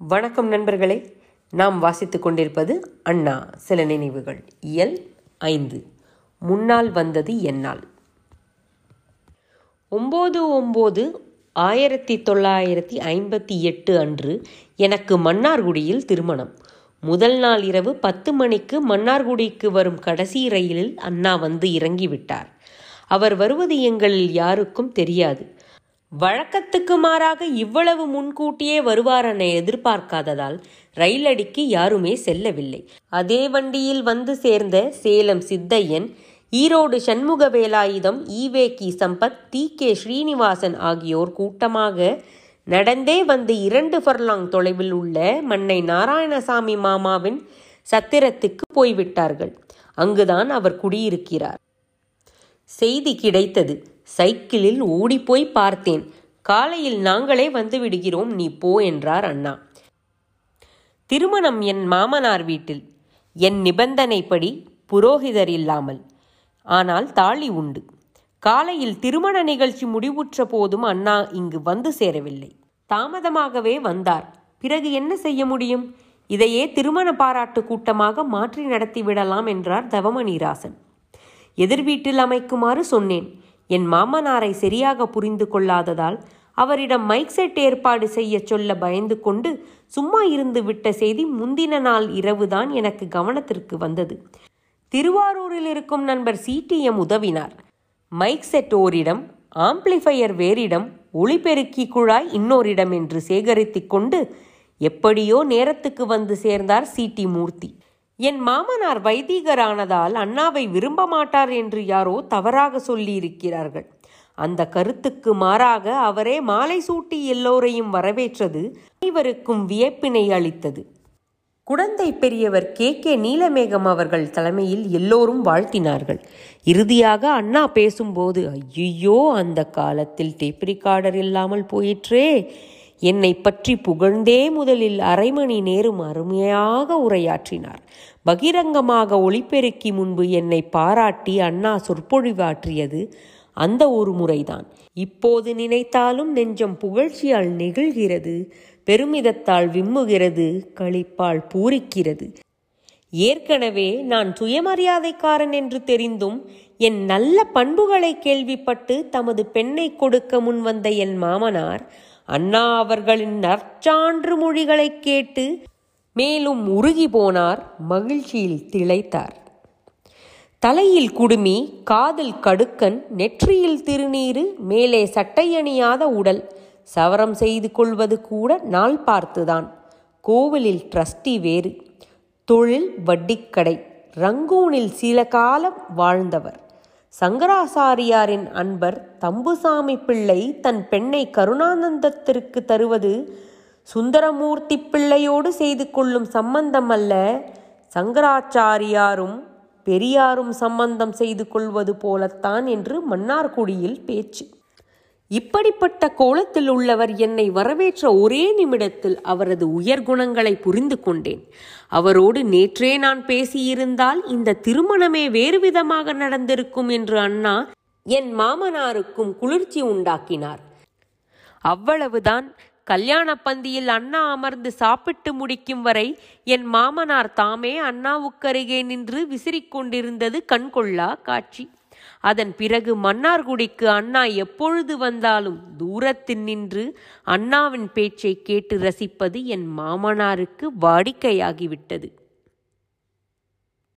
வணக்கம் நண்பர்களே. நாம் வாசித்துக் கொண்டிருப்பது அண்ணா சில நினைவுகள். இயல் ஐந்து. முன்னால் வந்தது என்னால். ஒம்பது ஒம்பது ஆயிரத்தி தொள்ளாயிரத்தி ஐம்பத்தி எட்டு அன்று எனக்கு மன்னார்குடியில் திருமணம். முதல் நாள் இரவு பத்து மணிக்கு மன்னார்குடிக்கு வரும் கடைசி ரயிலில் அண்ணா வந்து இறங்கிவிட்டார். அவர் வருவது எங்களில் யாருக்கும் தெரியாது. வழக்கத்துக்கு மாறாக இவ்வளவு முன்கூட்டியே வருவார் என எதிர்பார்க்காததால் ரயில் அடிக்கு யாருமே செல்லவில்லை. அதே வண்டியில் வந்து சேர்ந்த Salem Chithaiyan Erode Shanmuga Velayutham E V K Sampath T K Srinivasan ஆகியோர் கூட்டமாக நடந்தே வந்து இரண்டு ஃபர்லாங் தொலைவில் உள்ள மன்னை நாராயணசாமி மாமாவின் சத்திரத்துக்கு போய்விட்டார்கள். அங்குதான் அவர் குடியிருக்கிறார். செய்தி கிடைத்தது. சைக்கிளில் ஓடிப்போய் பார்த்தேன். காலையில் நாங்களே வந்து விடுகிறோம் நீ போ என்றார் அண்ணா. திருமணம் என் மாமனார் வீட்டில். என் நிபந்தனைப்படி புரோகிதர் இல்லாமல். ஆனால் தாலி உண்டு. காலையில் திருமண நிகழ்ச்சி முடிவுற்ற போதும் அண்ணா இங்கு வந்து சேரவில்லை. தாமதமாகவே வந்தார். பிறகு என்ன செய்ய முடியும்? இதையே திருமண பாராட்டு கூட்டமாக மாற்றி நடத்திவிடலாம் என்றார் தவமணிராசன். எதிர் வீட்டில் அமைக்குமாறு சொன்னேன். என் மாமனாரை சரியாக புரிந்து கொள்ளாததால் அவரிடம் மைக் செட் ஏற்பாடு செய்ய சொல்ல பயந்து கொண்டு சும்மா இருந்து விட்ட செய்தி முந்தின நாள் இரவுதான் எனக்கு கவனத்திற்கு வந்தது. திருவாரூரில் இருக்கும் நண்பர் சிடிஎம் உதவினார். மைக் செட் ஓரிடம் ஆம்ப்ளிஃபையர் வேறிடம் ஒளிபெருக்கி குழாய் இன்னோரிடம் என்று சேகரித்து கொண்டு எப்படியோ நேரத்துக்கு வந்து சேர்ந்தார் சிடி மூர்த்தி. என் மாமனார் வைதீகரானதால் அண்ணாவை விரும்ப மாட்டார் என்று யாரோ தவறாக சொல்லியிருக்கிறார்கள். அந்த கருத்துக்கு மாறாக அவரே மாலை சூட்டி எல்லோரையும் வரவேற்றது அனைவருக்கும் வியப்பினை அளித்தது. குழந்தை பெரியவர் கே. கே. நீலமேகம் அவர்கள் தலைமையில் எல்லோரும் வாழ்த்தினார்கள். இறுதியாக அண்ணா பேசும்போது ஐயோ அந்த காலத்தில் டேப் ரிகார்டர் இல்லாமல் போயிற்றே என்னை பற்றி புகழ்ந்தே முதலில் அரை மணி நேரம் அருமையாக உரையாற்றினார். பகிரங்கமாக ஒளிபெருக்கி முன்பு என்னை பாராட்டி அண்ணா சொற்பொழிவாற்றியது அந்த ஒரு முறைதான். இப்போது நினைத்தாலும் நெஞ்சம் புகழ்ச்சியால் நெகிழ்கிறது பெருமிதத்தால் விம்முகிறது களிப்பால் பூரிக்கிறது. ஏற்கனவே நான் சுயமரியாதைக்காரன் என்று தெரிந்தும் என் நல்ல பண்புகளை கேள்விப்பட்டு தமது பெண்ணை கொடுக்க முன்வந்த என் மாமனார் அண்ணா அவர்களின் நற்சான்று மொழிகளை கேட்டு மேலும் உருகி போனார் மகிழ்ச்சியில் திளைத்தார். தலையில் குடுமி காதில் கடுக்கன் நெற்றியில் திருநீரு மேலே சட்டையணியாத உடல் சவரம் செய்து கொள்வது கூட நாள் பார்த்துதான். கோவிலில் ட்ரஸ்டி வேறு. தொழில் வட்டிக்கடை ரங்கூனில் சில காலம் வாழ்ந்தவர். சங்கராசாரியாரின் அன்பர் தம்புசாமி பிள்ளை தன் பெண்ணை கருணானந்தத்திற்கு தருவது சுந்தரமூர்த்தி பிள்ளையோடு செய்து கொள்ளும் சம்பந்தம் அல்ல சங்கராச்சாரியாரும் பெரியாரும் சம்பந்தம் செய்து கொள்வது போலத்தான் என்று மன்னார்குடியில் பேச்சு. இப்படிப்பட்ட கோலத்தில் உள்ளவர் என்னை வரவேற்ற ஒரே நிமிடத்தில் அவரது உயர்குணங்களை புரிந்து கொண்டேன். அவரோடு நேற்றே நான் பேசியிருந்தால் இந்த திருமணமே வேறு விதமாக நடந்திருக்கும் என்று அண்ணா என் மாமனாருக்கும் குளிர்ச்சி உண்டாக்கினார். அவ்வளவுதான். கல்யாண பந்தியில் அண்ணா அமர்ந்து சாப்பிட்டு முடிக்கும் வரை என் மாமனார் தாமே அண்ணாவுக்கருகே நின்று விசிறிக் கொண்டிருந்தது கண்கொள்ளா காட்சி. அதன் பிறகு மன்னார்குடிக்கு அண்ணா எப்பொழுது வந்தாலும் தூரத்தில் நின்று அண்ணாவின் பேச்சை கேட்டு ரசிப்பது என் மாமனாருக்கு வாடிக்கையாகிவிட்டது.